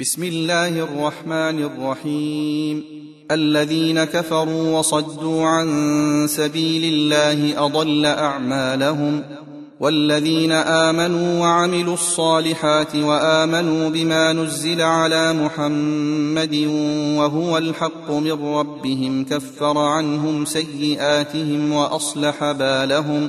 بسم الله الرحمن الرحيم. الذين كفروا وصدوا عن سبيل الله أضل أعمالهم. والذين آمنوا وعملوا الصالحات وآمنوا بما نزل على محمد وهو الحق من ربهم كفر عنهم سيئاتهم وأصلح بالهم.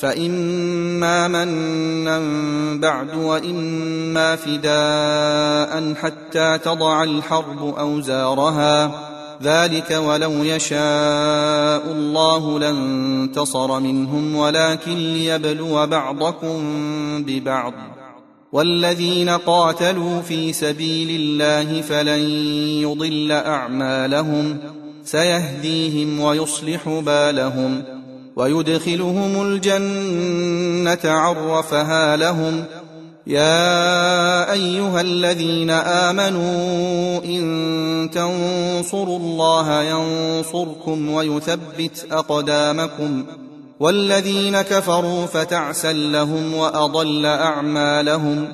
فإما منا بعد وإما فداء حتى تضع الحرب أوزارها. ذلك ولو يشاء الله لانتصر منهم ولكن ليبلو بعضكم ببعض. والذين قاتلوا في سبيل الله فلن يضل أعمالهم سيهديهم ويصلح بالهم. ويدخلهم الجنة عرفها لهم. يا أيها الذين آمنوا إن تنصروا الله ينصركم ويثبت أقدامكم. والذين كفروا فتعسا لهم وأضل أعمالهم.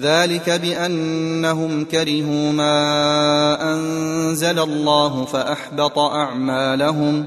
ذلك بأنهم كرهوا ما أنزل الله فأحبط أعمالهم.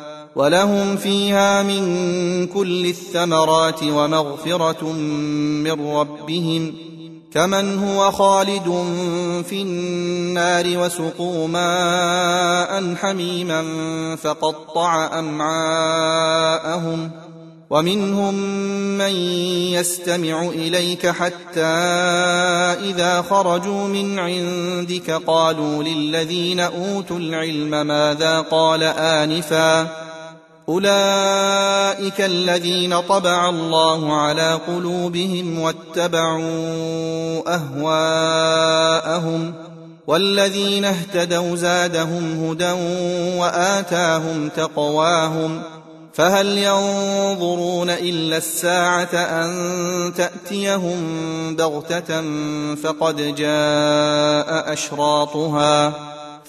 ولهم فيها من كل الثمرات ومغفرة من ربهم كمن هو خالد في النار وسقوا ماء حميما فقطع أمعاءهم ومنهم من يستمع إليك حتى إذا خرجوا من عندك قالوا للذين أوتوا العلم ماذا قال آنفاً أولئك الذين طبع الله على قلوبهم واتبعوا أهواءهم والذين اهتدوا زادهم هدى وآتاهم تقواهم فهل ينظرون إلا الساعة أن تأتيهم بغتة فقد جاء أشراطها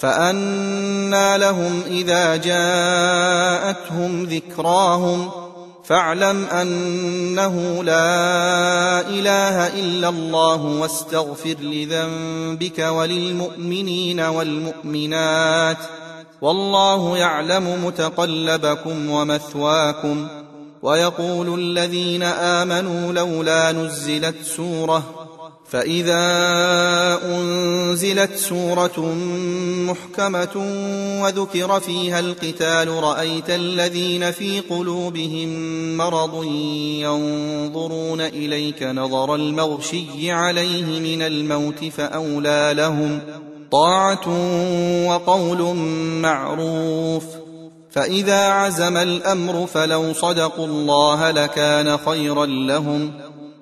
فأنى لهم إذا جاءتهم ذكراهم فاعلم أنه لا إله إلا الله واستغفر لذنبك وللمؤمنين والمؤمنات والله يعلم متقلبكم ومثواكم ويقول الذين آمنوا لولا نزلت سورة فإذا أنزلت سورة محكمة وذكر فيها القتال رأيت الذين في قلوبهم مرض ينظرون إليك نظر المغشي عليه من الموت فأولى لهم طاعة وقول معروف. فإذا عزم الأمر فلو صدقوا الله لكان خيرا لهم.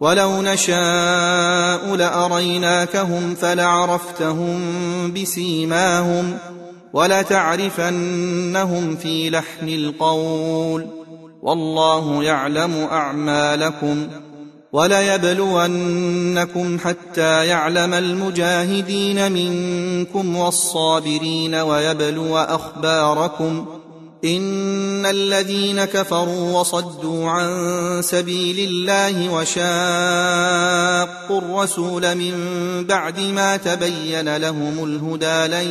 ولو نشاء لأريناكهم فلعرفتهم بسيماهم ولتعرفنهم في لحن القول والله يعلم أعمالكم وليبلونكم حتى يعلم المجاهدين منكم والصابرين ويبلو أخباركم إن الذين كفروا وصدوا عن سبيل الله وشاقوا الرسول من بعد ما تبين لهم الهدى لن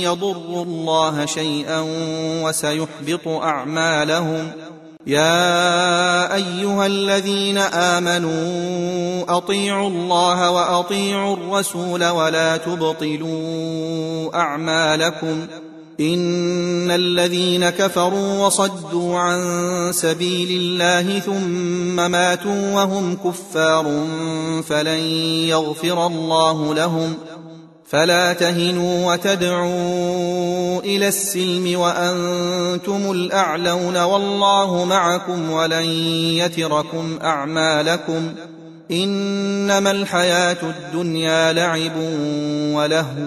يضروا الله شيئا وسيحبط أعمالهم. يا أيها الذين آمنوا أطيعوا الله وأطيعوا الرسول ولا تبطلوا أعمالكم. إن الذين كفروا وصدوا عن سبيل الله ثم ماتوا وهم كفار فلن يغفر الله لهم فلا تهنوا وتدعوا إلى السلم وأنتم الأعلون والله معكم ولن يتركم أعمالكم إنما الحياة الدنيا لعب ولهو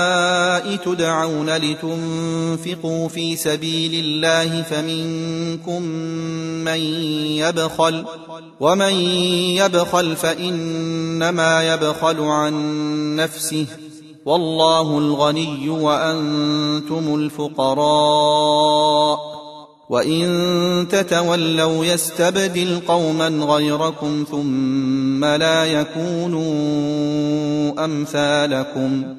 تدعون لتنفقوا في سبيل الله فمنكم من يبخل ومن يبخل فإنما يبخل عن نفسه والله الغني وأنتم الفقراء وإن تتولوا يستبدل قوما غيركم ثم لا يكونوا أمثالكم